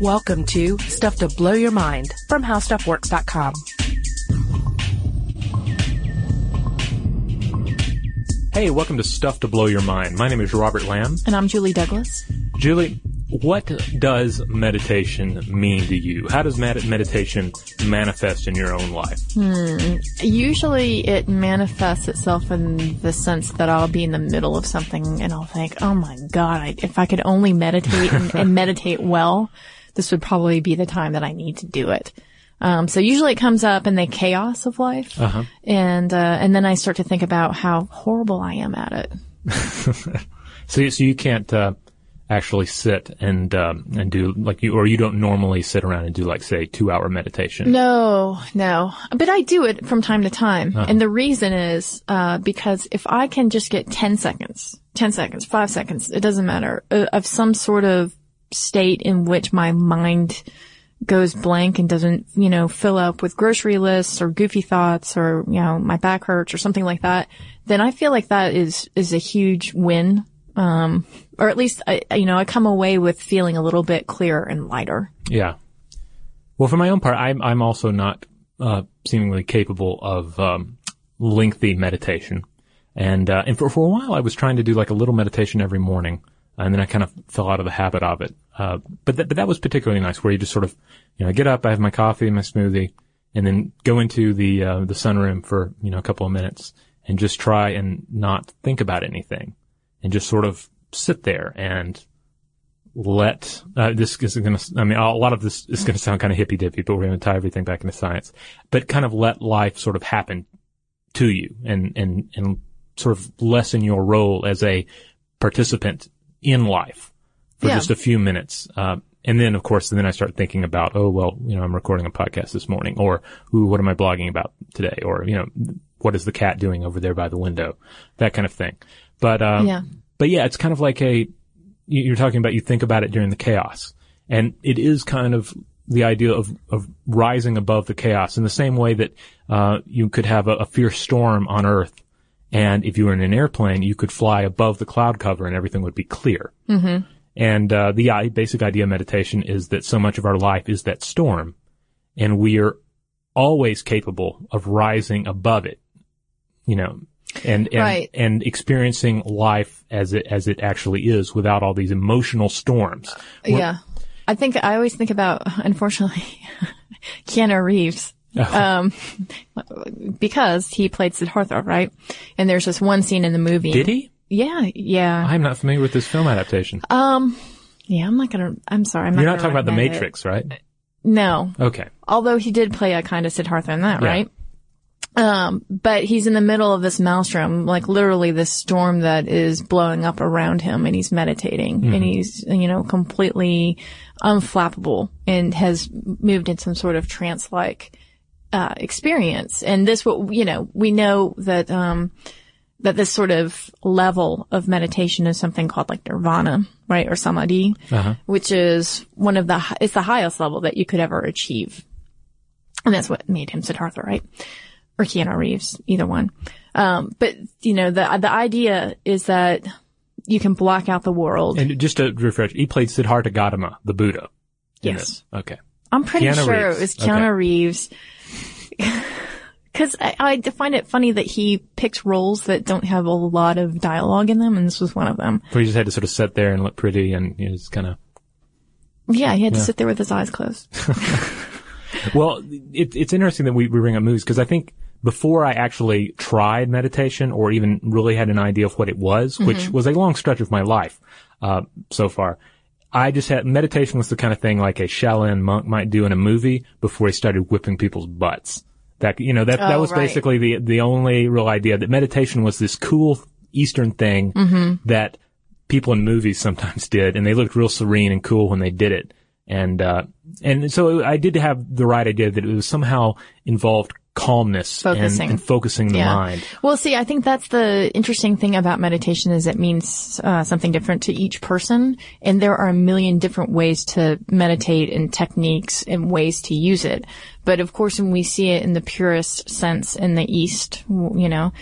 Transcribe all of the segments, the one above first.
Welcome to Stuff to Blow Your Mind from HowStuffWorks.com. Hey, welcome to Stuff to Blow Your Mind. My name is Robert Lamb. And I'm Julie Douglas. Julie, what does meditation mean to you? How does med- meditation manifest in your own life? Hmm. Usually it manifests itself in the sense that I'll be in the middle of something and I'll think, oh my God, I, if I could only meditate and, and meditate well, this would probably be the time that I need to do it. Um, so usually it comes up in the chaos of life, Uh-huh. and uh, and then I start to think about how horrible I am at it. So, you- so you can't uh, actually sit and um, and do like you, or you don't normally sit around and do like say two hour meditation. No, no, but I do it from time to time, and the reason is uh, because if I can just get ten seconds, ten seconds, five seconds, it doesn't matter, uh, of some sort of state in which my mind goes blank and doesn't, you know, fill up with grocery lists or goofy thoughts or, you know, my back hurts or something like that, then I feel like that is, is a huge win. Um, or at least, I, you know, I come away with feeling a little bit clearer and lighter. Yeah. Well, for my own part, I'm I'm also not uh, seemingly capable of um, lengthy meditation, and uh, and for for a while I was trying to do like a little meditation every morning, and then I kind of fell out of the habit of it. Uh, but that but that was particularly nice, where you just sort of you know get up, I have my coffee my smoothie, and then go into the uh, the sunroom for you know a couple of minutes and just try and not think about anything, and just sort of sit there and let uh, this is going to. I mean, a lot of this is going to sound kind of hippy dippy, but we're going to tie everything back into science. But kind of let life sort of happen to you, and and and sort of lessen your role as a participant in life for Yeah. just a few minutes. Uh, and then, of course, then I start thinking about, oh well, you know, I'm recording a podcast this morning, or ooh, what am I blogging about today, or you know, what is the cat doing over there by the window, that kind of thing. But um, Yeah. but yeah, it's kind of like a you- you're talking about you think about it during the chaos. And it is kind of the idea of, of rising above the chaos in the same way that, uh, you could have a, a fierce storm on Earth. And if you were in an airplane, you could fly above the cloud cover and everything would be clear. Mm-hmm. And, uh, the i- basic idea of meditation is that so much of our life is that storm and we are always capable of rising above it, you know, and, and, Right. and experiencing life as it, as it actually is without all these emotional storms. Yeah. I think I always think about, unfortunately, Keanu Reeves. Um, because he played Siddhartha, right? And there's this one scene in the movie. Did he? Yeah, yeah. I'm not familiar with this film adaptation. Um, yeah, I'm not gonna, I'm sorry. I'm You're not talking about The recommend it. Matrix, right? No. Okay. Although he did play a kind of Siddhartha in that, Yeah. right? Um, but he's in the middle of this maelstrom, like literally this storm that is blowing up around him and he's meditating Mm-hmm. and he's, you know, completely unflappable and has moved in some sort of trance-like, uh, experience. And this, what, you know, we know that, um, that this sort of level of meditation is something called like nirvana, right? Or samadhi, Uh-huh. which is one of the, it's the highest level that you could ever achieve. And that's what made him Siddhartha, right? Or Keanu Reeves, either one. Um, but, you know, the, the idea is that you can block out the world. And just to refresh, he played Siddhartha Gautama, the Buddha. Yes. this. Okay. I'm pretty Keanu sure Reeves. it was Keanu Okay. Reeves. Cause I, I find it funny that he picks roles that don't have a lot of dialogue in them, and this was one of them. Where he just had to sort of sit there and look pretty and you know, just kind of, Yeah, he had to sit there with his eyes closed. well, it, it's interesting that we, we bring up movies because I think before I actually tried meditation or even really had an idea of what it was, which Mm-hmm. was a long stretch of my life, uh, so far, I just had, meditation was the kind of thing like a Shaolin monk might do in a movie before he started whipping people's butts. That, you know, that, that Oh, was right. basically the, the only real idea that meditation was this cool Eastern thing Mm-hmm. that people in movies sometimes did and they looked real serene and cool when they did it. And, uh, and so I did have the right idea that it was somehow involved calmness and, Focusing. and focusing the Yeah. mind. Well, see, I think that's the interesting thing about meditation is it means uh, something different to each person, and there are a million different ways to meditate and techniques and ways to use it. But of course, when we see it in the purest sense in the East, you know,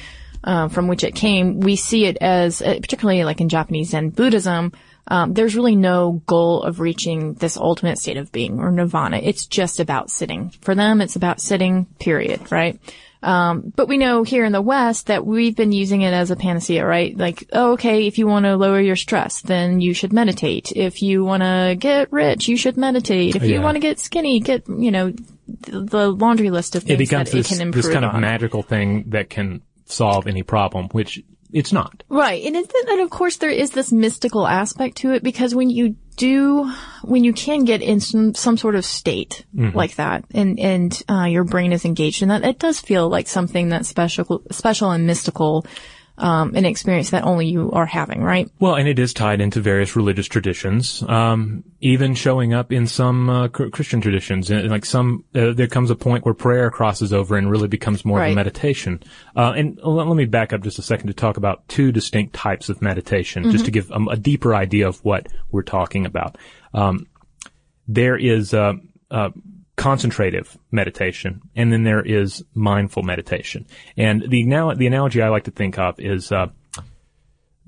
uh, from which it came, we see it as, uh, particularly like in Japanese Zen Buddhism, um, there's really no goal of reaching this ultimate state of being or nirvana. It's just about sitting. For them, it's about sitting, period, right? Um, but we know here in the West that we've been using it as a panacea, right? Like, oh, okay, if you want to lower your stress, then you should meditate. If you want to get rich, you should meditate. If you want to get skinny, get, you know, the, the laundry list of It things becomes that this, it can improve this kind of on. magical thing that can solve any problem, which it's not. Right. And, it's, and of course there is this mystical aspect to it because when you do, when you can get in some, some sort of state like that and, and, uh, your brain is engaged in that, it does feel like something that's special, special and mystical, um, an experience that only you are having, right? Well, and it is tied into various religious traditions, um, even showing up in some uh, Christian traditions. And like some, uh, there comes a point where prayer crosses over and really becomes more of a meditation. Uh, and let, let me back up just a second to talk about two distinct types of meditation, just to give um, a deeper idea of what we're talking about. Um, there is uh, uh, concentrative meditation, and then there is mindful meditation. And the now the analogy I like to think of is uh,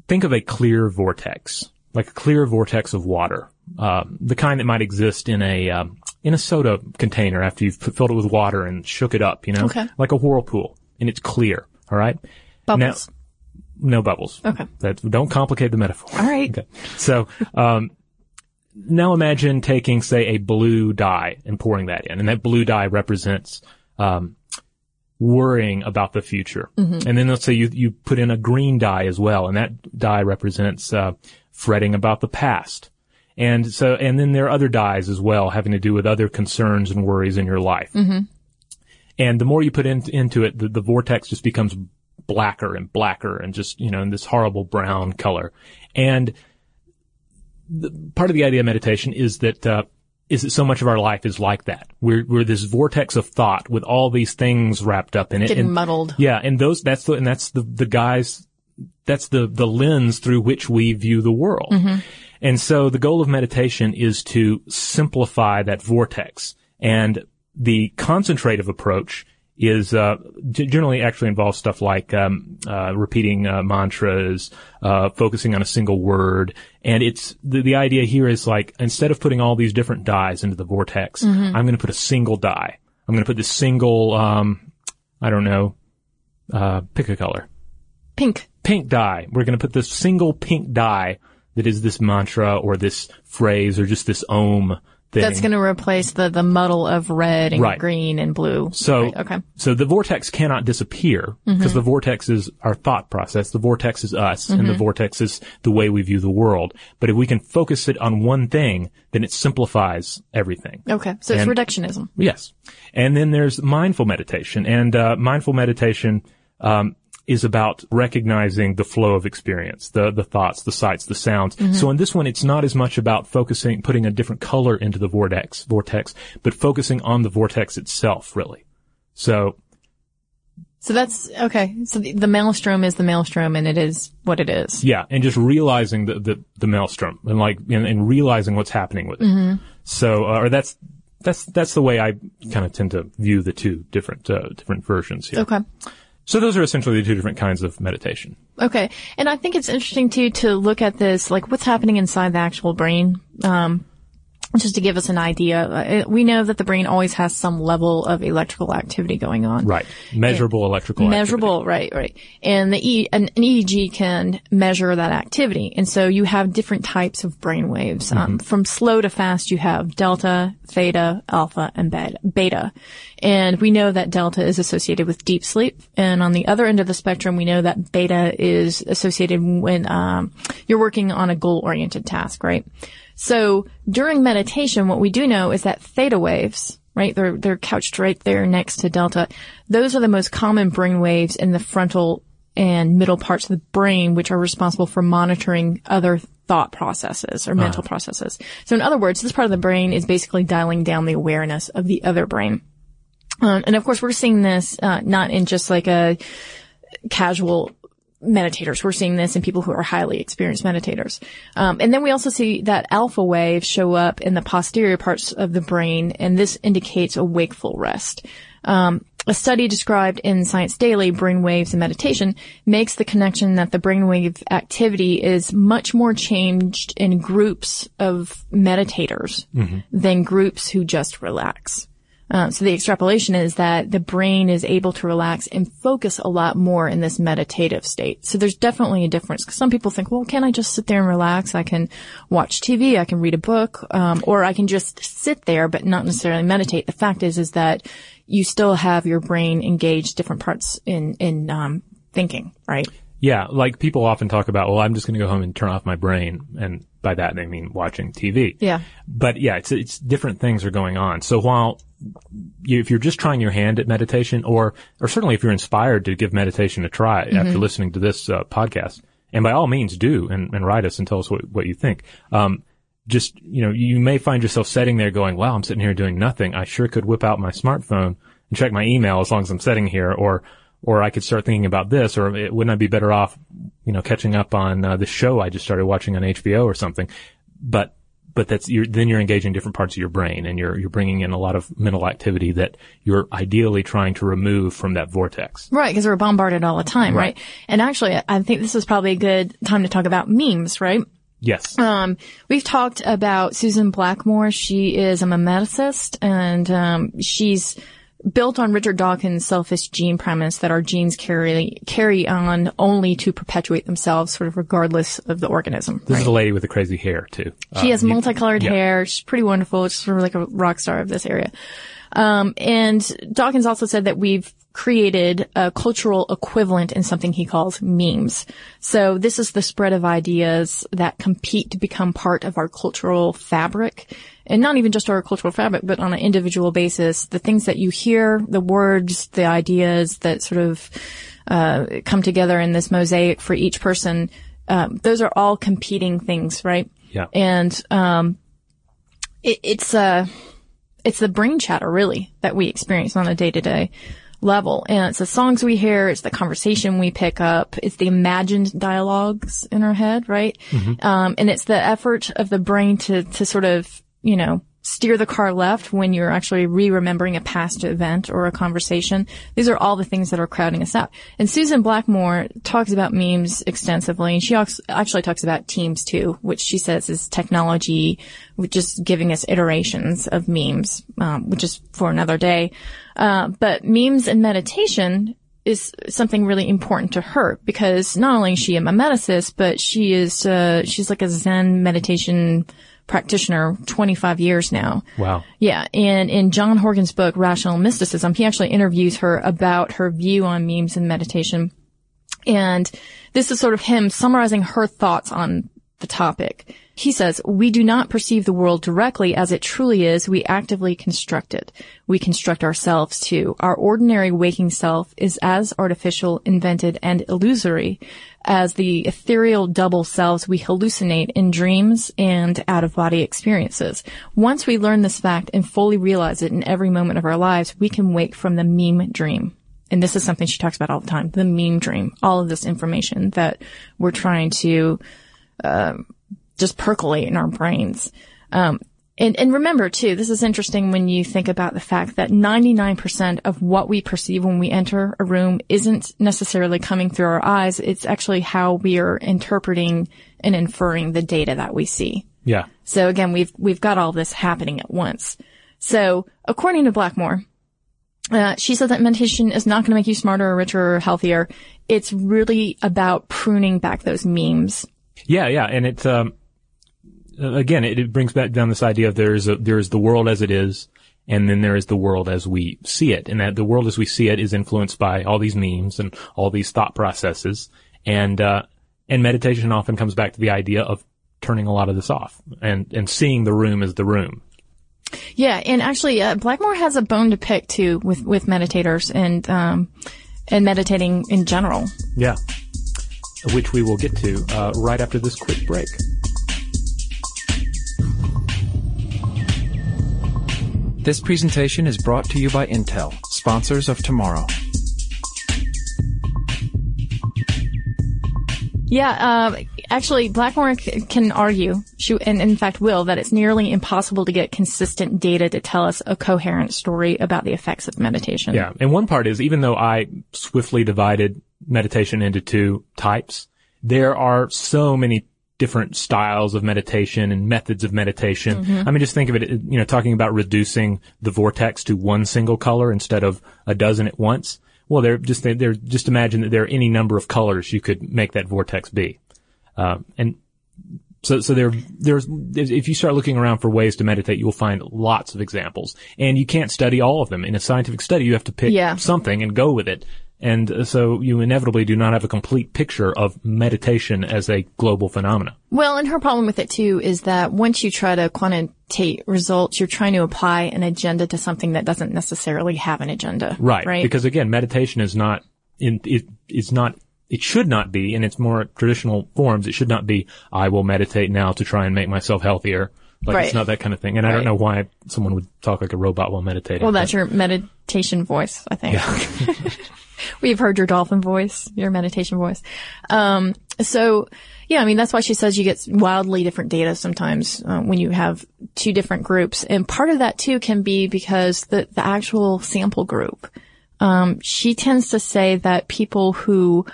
think of a clear vortex, like a clear vortex of water, uh, the kind that might exist in a um, in a soda container after you've filled it with water and shook it up, you know, Okay. like a whirlpool, and it's clear. All right, Bubbles. Now, no bubbles. Okay. That don't complicate the metaphor. All right. Okay. So, um, now imagine taking, say, a blue dye and pouring that in, and that blue dye represents, um, worrying about the future. Mm-hmm. And then let's say you, you put in a green dye as well, and that dye represents, uh, fretting about the past. And so, and then there are other dyes as well having to do with other concerns and worries in your life. Mm-hmm. And the more you put in, into it, the, the vortex just becomes blacker and blacker and just, you know, in this horrible brown color. And the, part of the idea of meditation is that, uh, is that so much of our life is like that. We're, we're this vortex of thought with all these things wrapped up in it. Getting and, muddled. Yeah. And those, that's the, and that's the, the guys, that's the, the lens through which we view the world. And so the goal of meditation is to simplify that vortex. And the concentrative approach is uh, generally actually involves stuff like um, uh, repeating uh, mantras, uh, focusing on a single word, and it's the, the idea here is like instead of putting all these different dyes into the vortex, I'm going to put a single dye. I'm going to put this single, um, I don't know, uh, pick a color Pink. pink dye. We're going to put this single pink dye that is this mantra or this phrase or just this om thing. That's going to replace the, the muddle of red and Right. green and blue. so, Right, okay. so the vortex cannot disappear because the vortex is our thought process. The vortex is us and the vortex is the way we view the world. But if we can focus it on one thing, then it simplifies everything. Okay. So it's reductionism. Yes. And then there's mindful meditation. And uh, mindful meditation um, is about recognizing the flow of experience, the the thoughts, the sights, the sounds. So in this one, it's not as much about focusing, putting a different color into the vortex, vortex, but focusing on the vortex itself, really. So So that's okay. So the, the maelstrom is the maelstrom, and it is what it is. yeah, and just realizing the the, the maelstrom and like and, and realizing what's happening with it. So, uh, or that's that's that's the way I kind of tend to view the two different uh, different versions here. Okay. So those are essentially the two different kinds of meditation. Okay. And I think it's interesting too to look at this, like what's happening inside the actual brain. Um, just to give us an idea, uh, we know that the brain always has some level of electrical activity going on. Right. Measurable electrical activity. Measurable, right, right. And the e, an, an EEG can measure that activity. And so you have different types of brain waves. Um, from slow to fast, you have delta, theta, alpha, and beta, beta. And we know that delta is associated with deep sleep. And on the other end of the spectrum, we know that beta is associated when, um, you're working on a goal-oriented task, right? So during meditation, what we do know is that theta waves, right? They're, they're couched right there next to delta. Those are the most common brain waves in the frontal and middle parts of the brain, which are responsible for monitoring other thought processes or mental processes. So in other words, this part of the brain is basically dialing down the awareness of the other brain. Um, and of course, we're seeing this uh, not in just like a casual meditators. We're seeing this in people who are highly experienced meditators. Um, and then we also see that alpha waves show up in the posterior parts of the brain, and this indicates a wakeful rest. Um, a study described in Science Daily, Brain Waves and Meditation, makes the connection that the brainwave activity is much more changed in groups of meditators than groups who just relax. Uh, so the extrapolation is that the brain is able to relax and focus a lot more in this meditative state. So there's definitely a difference. 'Cause some people think, well, can I just sit there and relax? I can watch TV, I can read a book, um, or I can just sit there but not necessarily meditate. The fact is, is that you still have your brain engage different parts in in um, thinking, right? Yeah, like people often talk about, well, I'm just going to go home and turn off my brain, and by that they mean watching TV. Yeah. But yeah, it's it's different things are going on. So while if you're just trying your hand at meditation, or or certainly if you're inspired to give meditation a try after listening to this uh, podcast, and by all means do and, and write us and tell us what what you think. Um, just you know, you may find yourself sitting there going, "Wow, I'm sitting here doing nothing. I sure could whip out my smartphone and check my email as long as I'm sitting here," or or I could start thinking about this, or it, wouldn't I be better off, you know, catching up on uh, the show I just started watching on HBO or something? But but that's you're, then you're engaging different parts of your brain, and you're you're bringing in a lot of mental activity that you're ideally trying to remove from that vortex. Right, because we're bombarded all the time, right. Right. And actually, I think this is probably a good time to talk about memes, right? Yes. Um, we've talked about Susan Blackmore. She is a memeticist and, um, she's built on Richard Dawkins' selfish gene premise that our genes carry, carry on only to perpetuate themselves sort of regardless of the organism. This is a lady with the crazy hair too. She Uh, has you- multicolored yeah. hair. She's pretty wonderful. She's sort of like a rock star of this area. Um, and Dawkins also said that we've created a cultural equivalent in something he calls memes. So this is the spread of ideas that compete to become part of our cultural fabric. And not even just our cultural fabric, but on an individual basis, the things that you hear, the words, the ideas that sort of, uh, come together in this mosaic for each person, um, those are all competing things, right? Yeah. and um, it, it's uh it's the brain chatter really that we experience on a day to day level, and it's the songs we hear, it's the conversation we pick up, it's the imagined dialogues in our head, right? Um, and it's the effort of the brain to to sort of you know steer the car left when you're actually re-remembering a past event or a conversation. These are all the things that are crowding us out. And Susan Blackmore talks about memes extensively, and she actually talks about temes too, which she says is technology, is giving us iterations of memes, um, which is for another day. Uh, but memes and meditation is something really important to her because not only is she a memeticist, but she is, uh, she's like a Zen meditation practitioner 25 years now. Wow. Yeah, and in John Horgan's book, Rational Mysticism, he actually interviews her about her view on memes and meditation. And this is sort of him summarizing her thoughts on the topic. He says, we do not perceive the world directly as it truly is. We actively construct it. We construct ourselves too. Our ordinary waking self is as artificial, invented, and illusory as the ethereal double selves we hallucinate in dreams and out of body experiences. Once we learn this fact and fully realize it in every moment of our lives, we can wake from the meme dream. And this is something she talks about all the time, the meme dream, all of this information that we're trying to um, just percolate in our brains. Um, and, and remember too, this is interesting when you think about the fact that 99% of what we perceive when we enter a room isn't necessarily coming through our eyes. It's actually how we are interpreting and inferring the data that we see. Yeah. So again, we've, we've got all this happening at once. So according to Blackmore, uh, she said that meditation is not going to make you smarter or richer or healthier. It's really about pruning back those memes. Yeah, yeah, and it um, again it, it brings back down this idea of there is a, there is the world as it is, and then there is the world as we see it, and that the world as we see it is influenced by all these memes and all these thought processes, and uh, and meditation often comes back to the idea of turning a lot of this off and and seeing the room as the room. Yeah, and actually, uh, Blackmore has a bone to pick too with with meditators and um, and meditating in general. Yeah, which we will get to uh, right after this quick break. This presentation is brought to you by Intel, sponsors of tomorrow. Yeah, uh, actually, Blackmore c- can argue, she, and in fact will, that it's nearly impossible to get consistent data to tell us a coherent story about the effects of meditation. Yeah. And one part is even though I swiftly divided meditation into two types, there are so many different styles of meditation and methods of meditation. I mean, just think of it, you know, talking about reducing the vortex to one single color instead of a dozen at once. Well, they're just, they're just imagine that there are any number of colors you could make that vortex be. Uh, and so, so there, there's, if you start looking around for ways to meditate, you'll find lots of examples. And you can't study all of them. In a scientific study, you have to pick Yeah. something and go with it. And so you inevitably do not have a complete picture of meditation as a global phenomenon. Well, and her problem with it too is that once you try to quantitate results, you're trying to apply an agenda to something that doesn't necessarily have an agenda. Right. Right. Because again, meditation is not in, it, it's not, it should not be in its more traditional forms. It should not be, I will meditate now to try and make myself healthier. Like Right. it's not that kind of thing. And I don't know why someone would talk like a robot while meditating. well, that's your meditation voice, I think. We've heard your dolphin voice, your meditation voice. Um, so yeah, I mean, that's why she says you get wildly different data sometimes uh, when you have two different groups. And part of that too can be because the, the actual sample group, um, she tends to say that people who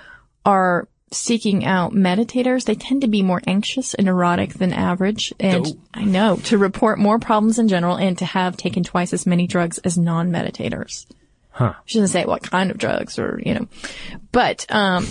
are seeking out meditators, they tend to be more anxious and neurotic than average. And Oh. I know to report more problems in general and to have taken twice as many drugs as non-meditators. Huh. She doesn't say what kind of drugs or, you know, but, um,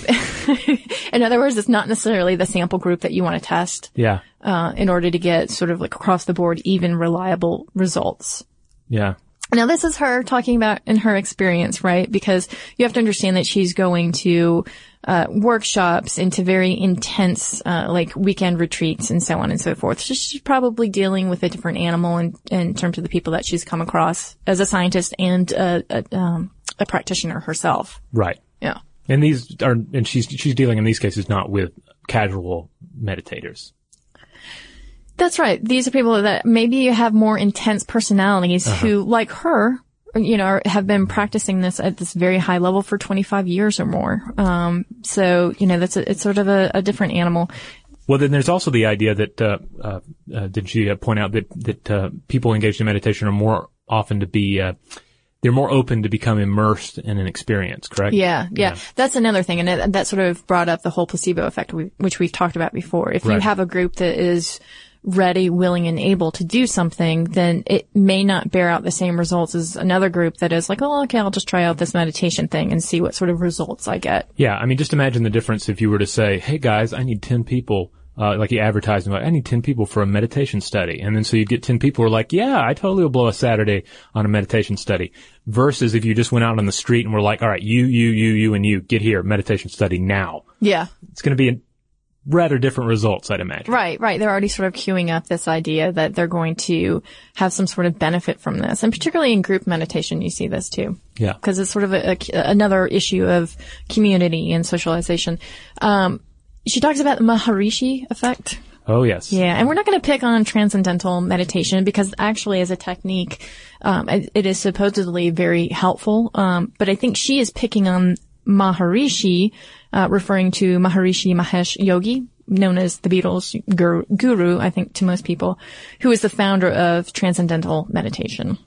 in other words, it's not necessarily the sample group that you want to test, Yeah. uh, in order to get sort of like across the board, even reliable results. Yeah. Now this is her talking about in her experience, right? Because you have to understand that she's going to uh, workshops into very intense, uh, like weekend retreats and so on and so forth. So she's probably dealing with a different animal in, in terms of the people that she's come across as a scientist and a, a, um, a practitioner herself. Right. Yeah. And these are, and she's, she's dealing in these cases not with casual meditators. That's right. These are people that maybe you have more intense personalities who, like her, you know, have been practicing this at this very high level for 25 years or more. Um, so, you know, that's a, it's sort of a, a different animal. Well, then there's also the idea that, uh, uh, uh, did she uh, point out that, that, uh, people engaged in meditation are more often to be, uh, they're more open to become immersed in an experience, correct? Yeah, yeah. That's another thing. And it, that sort of brought up the whole placebo effect, we, which we've talked about before. If you have a group that is ready, willing, and able to do something, then it may not bear out the same results as another group that is like, oh, okay, I'll just try out this meditation thing and see what sort of results I get. Yeah, I mean, just imagine the difference if you were to say, "Hey guys, I need ten people." Uh, like you advertise, like, I need 10 people for a meditation study. And then so you'd get 10 people who are like, yeah, I totally will blow a Saturday on a meditation study. Versus if you just went out on the street and were like, all right, you, you, you, you, and you, get here, meditation study now. Yeah. It's going to be rather different results, I'd imagine. Right, right. They're already sort of queuing up this idea that they're going to have some sort of benefit from this. And particularly in group meditation, you see this too. Yeah. Because it's sort of a, a- another issue of community and socialization. Um, she talks about the Maharishi effect. Oh, yes. Yeah, and we're not going to pick on transcendental meditation because actually, as a technique, um, it, it is supposedly very helpful. Um, but I think she is picking on Maharishi, uh, referring to Maharishi Mahesh Yogi, known as the Beatles guru, I think to most people, who is the founder of transcendental meditation.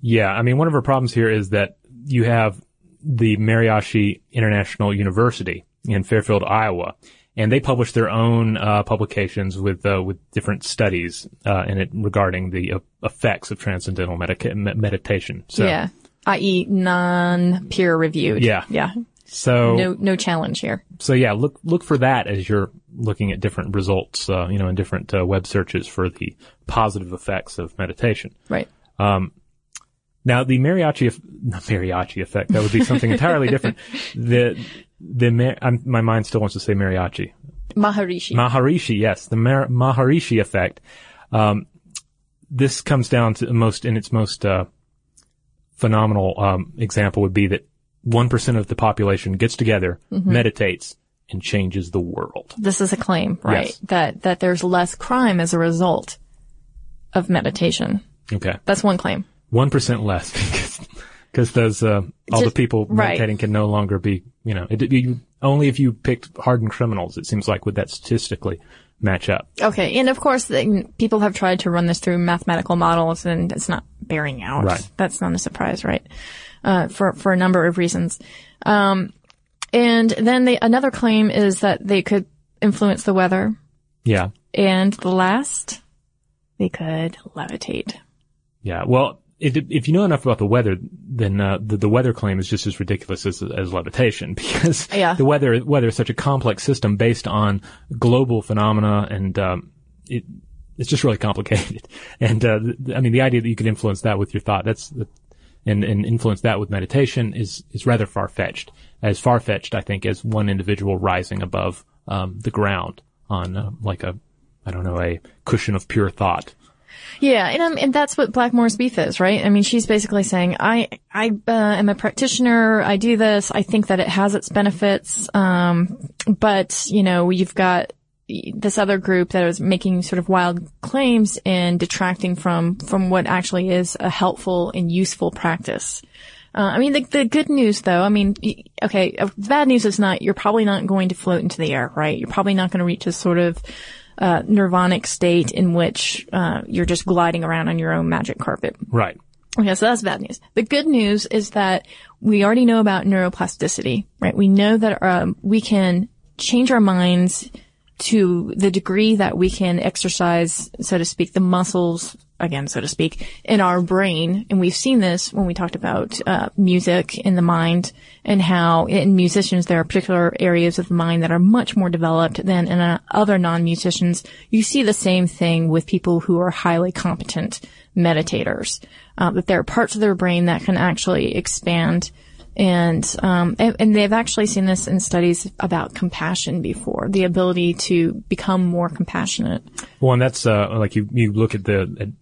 Yeah, I mean, one of our problems here is that you have the Mariachi International University in Fairfield, Iowa, and they publish their own uh, publications with uh, with different studies uh, in it regarding the uh, effects of transcendental medica- meditation. So, yeah, i.e., non-peer reviewed. Yeah. yeah. So No, no challenge here. so yeah, look look for that as you're looking at different results, uh, you know, in different uh, web searches for the positive effects of meditation. Right. Um, now, the mariachi, not mariachi effect, that would be something entirely different. The, the, I'm, my mind still wants to say mariachi. Maharishi. Maharishi, yes, the Mar- Maharishi effect. Um, this comes down to most, in its most, uh, phenomenal, um, example would be that 1% of the population gets together, meditates, and changes the world. this is a claim, right? Yes. That that there's less crime as a result of meditation. Okay. That's one claim. One percent less because because those uh, all the Just- people right. meditating can no longer be you know it, you Only if you picked hardened criminals, it seems like, would that statistically match up. Okay, and of course, the, people have tried to run this through mathematical models, and it's not bearing out. Right. That's not a surprise, right? Uh, for for a number of reasons. Um, and then they, another claim is that they could influence the weather, Yeah. and the last, they could levitate. Yeah. Well, it, if you know enough about the weather, then uh, the, the weather claim is just as ridiculous as, as levitation because Yeah. the weather weather is such a complex system based on global phenomena, and um, it it's just really complicated. And uh, th- I mean, the idea that you could influence that with your thought that's and and influence that with meditation is is rather far fetched. As far fetched, I think, as one individual rising above um, the ground on uh, like a I don't know a cushion of pure thought. Yeah, and um, and that's what Blackmore's beef is, right? I mean, she's basically saying, I I uh, am a practitioner. I do this. I think that it has its benefits. Um, but you know, you've got this other group that is making sort of wild claims and detracting from from what actually is a helpful and useful practice. Uh, I mean, the, the good news though, I mean, okay, uh, bad news is not, you're probably not going to float into the air, right? You're probably not going to reach a sort of, uh, nirvanic state in which, uh, you're just gliding around on your own magic carpet. Right. Okay, so that's bad news. The good news is that we already know about neuroplasticity, right? We know that um, we can change our minds to the degree that we can exercise, so to speak, the muscles, again, so to speak, in our brain. And we've seen this when we talked about uh, music in the mind and how in musicians there are particular areas of the mind that are much more developed than in uh, other non-musicians. You see the same thing with people who are highly competent meditators, uh, that there are parts of their brain that can actually expand and, um, and and they've actually seen this in studies about compassion before, the ability to become more compassionate. Well, and that's uh, like you you look at the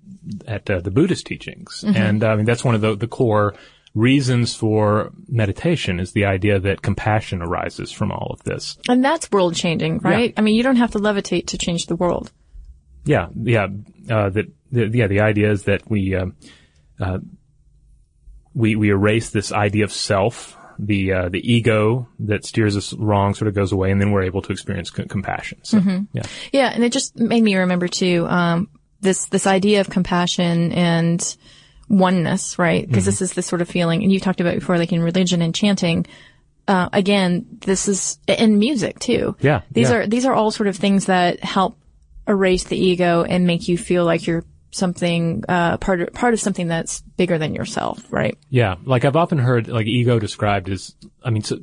at, at uh, the Buddhist teachings, and uh, I mean that's one of the the core reasons for meditation is the idea that compassion arises from all of this. And that's world changing, right? I mean, you don't have to levitate to change the world. Yeah, yeah. Uh, that the, yeah, the idea is that we um, uh, we we erase this idea of self. The uh, the ego that steers us wrong sort of goes away, and then we're able to experience c- compassion. So, yeah, Yeah, and it just made me remember too um, this this idea of compassion and oneness, right? Because this is the sort of feeling, and you talked about before, like in religion and chanting. Uh, again, this is in music too. Yeah, these yeah. are these are all sort of things that help erase the ego and make you feel like you're something uh, part of, part of something that's bigger than yourself, right? Yeah, like I've often heard like ego described as, I mean, so,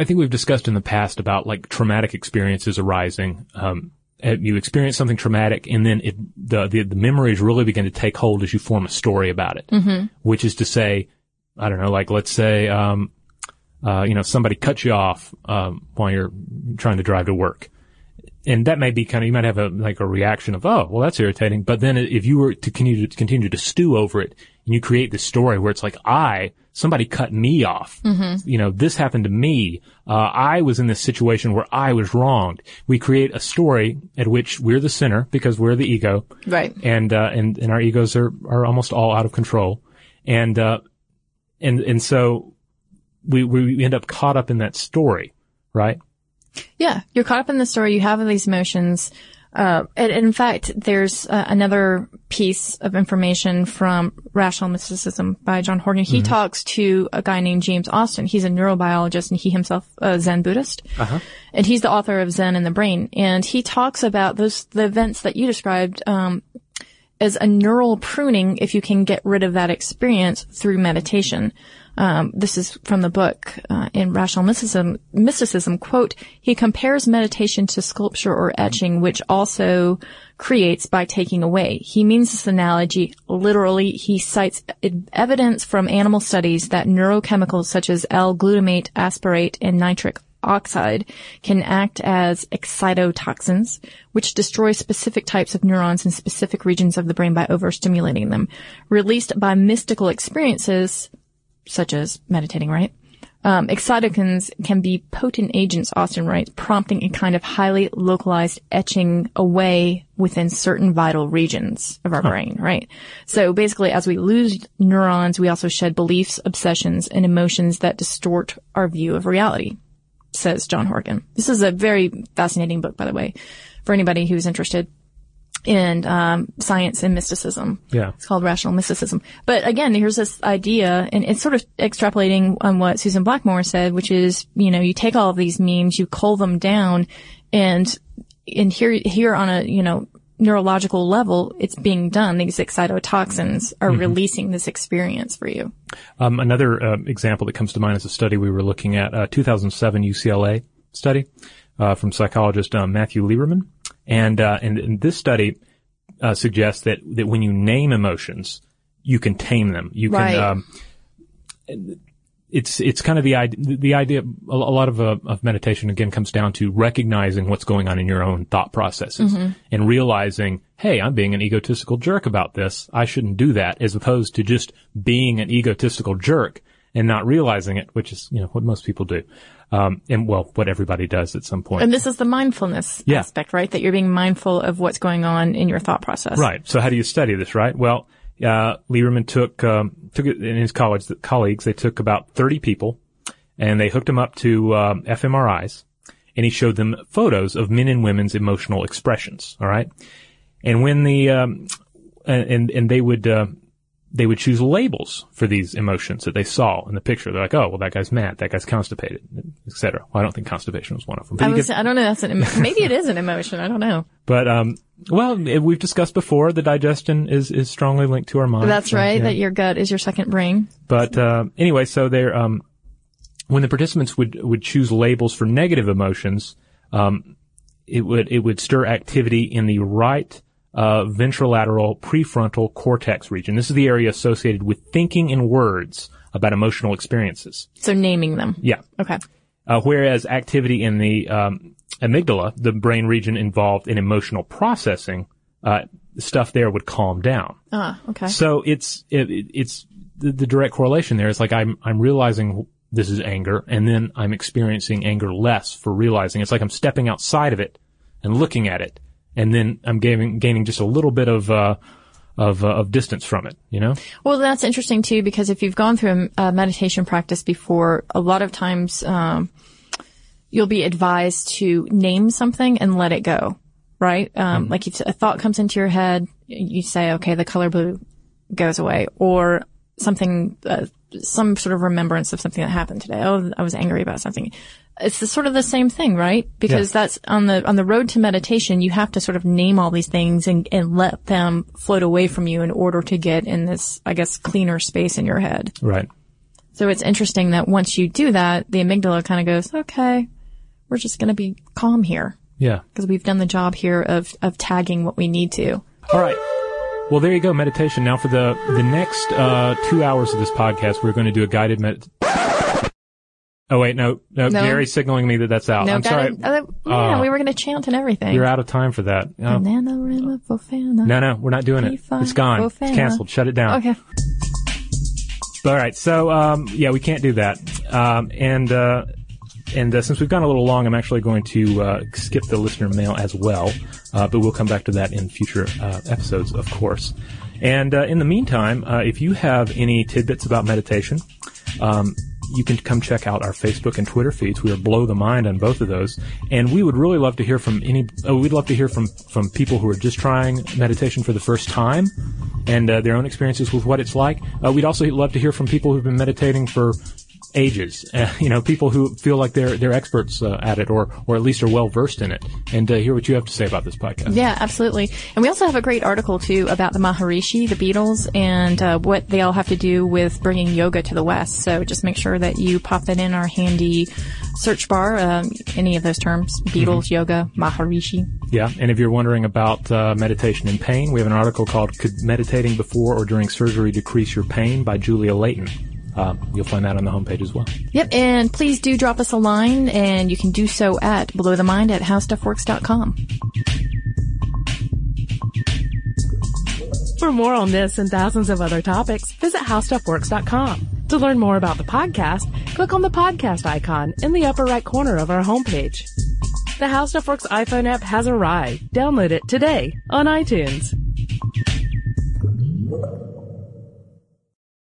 I think we've discussed in the past about like traumatic experiences arising. Um, you experience something traumatic, and then it, the, the the memories really begin to take hold as you form a story about it. Mm-hmm. Which is to say, I don't know, like let's say, um, uh, you know, somebody cuts you off um, while you're trying to drive to work and that may be kind of you might have a like a reaction of oh well that's irritating. But then if you were to continue to continue to stew over it and you create this story where it's like i somebody cut me off. You know this happened to me. Uh, i was in this situation where i was wronged. We create a story at which we're the sinner because we're the ego. Right. and uh, and and our egos are are almost all out of control. And uh, and and so we we end up caught up in that story right Yeah, you're caught up in the story. You have these emotions. Uh, and, and in fact, there's uh, another piece of information from Rational Mysticism by John Horgan. He talks to a guy named James Austin. He's a neurobiologist and he himself a Zen Buddhist. Uh-huh. And he's the author of Zen and the Brain. And he talks about those, the events that you described, um, as a neural pruning if you can get rid of that experience through meditation. Um, this is from the book uh, in Rational Mysticism. Mysticism quote: He compares meditation to sculpture or etching, which also creates by taking away. He means this analogy literally. He cites evidence from animal studies that neurochemicals such as L-glutamate, aspartate, and nitric oxide can act as excitotoxins, which destroy specific types of neurons in specific regions of the brain by overstimulating them. Released by mystical experiences, such as meditating, right? Um, can be potent agents, Austin writes, prompting a kind of highly localized etching away within certain vital regions of our brain, right? So basically, as we lose neurons, we also shed beliefs, obsessions, and emotions that distort our view of reality. says John Horgan. This is a very fascinating book, by the way, for anybody who's interested in um, science and mysticism. Yeah. It's called rational mysticism. But again, here's this idea, and it's sort of extrapolating on what Susan Blackmore said, which is, you know, you take all of these memes, you cull them down, and and here here on a you know neurological level, it's being done. These excitotoxins are releasing this experience for you. Um, another uh, example that comes to mind is a study we were looking at, a 2007 UCLA study uh, from psychologist uh, Matthew Lieberman, and uh, and, and this study uh, suggests that that when you name emotions, you can tame them. You can. Right. Um, it's it's kind of the idea. The idea. A, a lot of uh, of meditation again comes down to recognizing what's going on in your own thought processes and realizing, hey, I'm being an egotistical jerk about this. I shouldn't do that, as opposed to just being an egotistical jerk and not realizing it, which is you know what most people do, um, and well, what everybody does at some point. And this is the mindfulness Yeah. aspect, right? That you're being mindful of what's going on in your thought process. Right. So how do you study this, right? Well, uh, Lieberman took, um, took it in his college, colleagues, they took about 30 people and they hooked them up to, um, fMRIs and he showed them photos of men and women's emotional expressions. All right. And when the, um, and, and they would, uh, they would choose labels for these emotions that they saw in the picture. They're like, oh, well, that guy's mad, that guy's constipated, etc. Well, I don't think constipation was one of them. I was, I don't know. That's an, emo- maybe it is an emotion. I don't know. but um, well, we've discussed before the digestion is is strongly linked to our mind. That's so, right. yeah. That your gut is your second brain. But uh, anyway, so they're um, when the participants would would choose labels for negative emotions, um, it would it would stir activity in the right uh, ventrolateral prefrontal cortex region. This is the area associated with thinking in words about emotional experiences. So naming them. Yeah. Okay. Uh, whereas activity in the um, amygdala, the brain region involved in emotional processing, uh, stuff there would calm down. Ah, okay. So it's it, it- it's the, the direct correlation there is like I'm I'm realizing this is anger, and then I'm experiencing anger less for realizing. It's like I'm stepping outside of it and looking at it, and then I'm gaining gaining just a little bit of uh, of uh, of distance from it. You know? Well, that's interesting too, because if you've gone through a, a meditation practice before, a lot of times, um, you'll be advised to name something and let it go, right? Um, like if a thought comes into your head, you say, okay, the color blue goes away, or something, uh, some sort of remembrance of something that happened today. Oh, I was angry about something. It's the, sort of the same thing, right? Because Yeah. that's on the on the road to meditation. You have to sort of name all these things and and let them float away from you in order to get in this, I guess, cleaner space in your head. Right. So it's interesting that once you do that, the amygdala kind of goes, okay, we're just going to be calm here Yeah. because we've done the job here of of tagging what we need to. All right. Well, there you go, meditation. Now, for the the next uh, two hours of this podcast, we're going to do a guided med. Oh wait, no, no, No. Gary's signaling me that that's out. No, I'm sorry. Uh, yeah, Uh, we were going to chant and everything. you're out of time for that. Oh. No, no, we're not doing it. It's gone. It's canceled. Shut it down. Okay. All right. So, um, yeah, we can't do that. Um, and, uh, and uh, since we've gone a little long, I'm actually going to uh, skip the listener mail as well, uh, but we'll come back to that in future uh, episodes, of course. And uh, in the meantime, uh, if you have any tidbits about meditation, um, you can come check out our Facebook and Twitter feeds. We are blow the mind on both of those, and we would really love to hear from any. Oh, we'd love to hear from from people who are just trying meditation for the first time, and uh, their own experiences with what it's like. Uh, we'd also love to hear from people who've been meditating for ages. Uh, you know, people who feel like they're they're experts uh, at it, or or at least are well versed in it, and uh, hear what you have to say about this podcast. Yeah, absolutely. And we also have a great article too about the Maharishi, the Beatles, and uh, what they all have to do with bringing yoga to the West. So just make sure that you pop that in our handy search bar. Um, any of those terms: Beatles, yoga, Maharishi. Yeah, and if you're wondering about uh, meditation and pain, we have an article called "Could Meditating Before or During Surgery Decrease Your Pain?" by Julia Layton. Uh, you'll find that on the homepage as well. Yep. And please do drop us a line, and you can do so at blow the mind at howstuffworks.com. For more on this and thousands of other topics, visit howstuffworks.com. To learn more about the podcast, click on the podcast icon in the upper right corner of our homepage. The How Stuff Works iPhone app has arrived. Download it today on iTunes.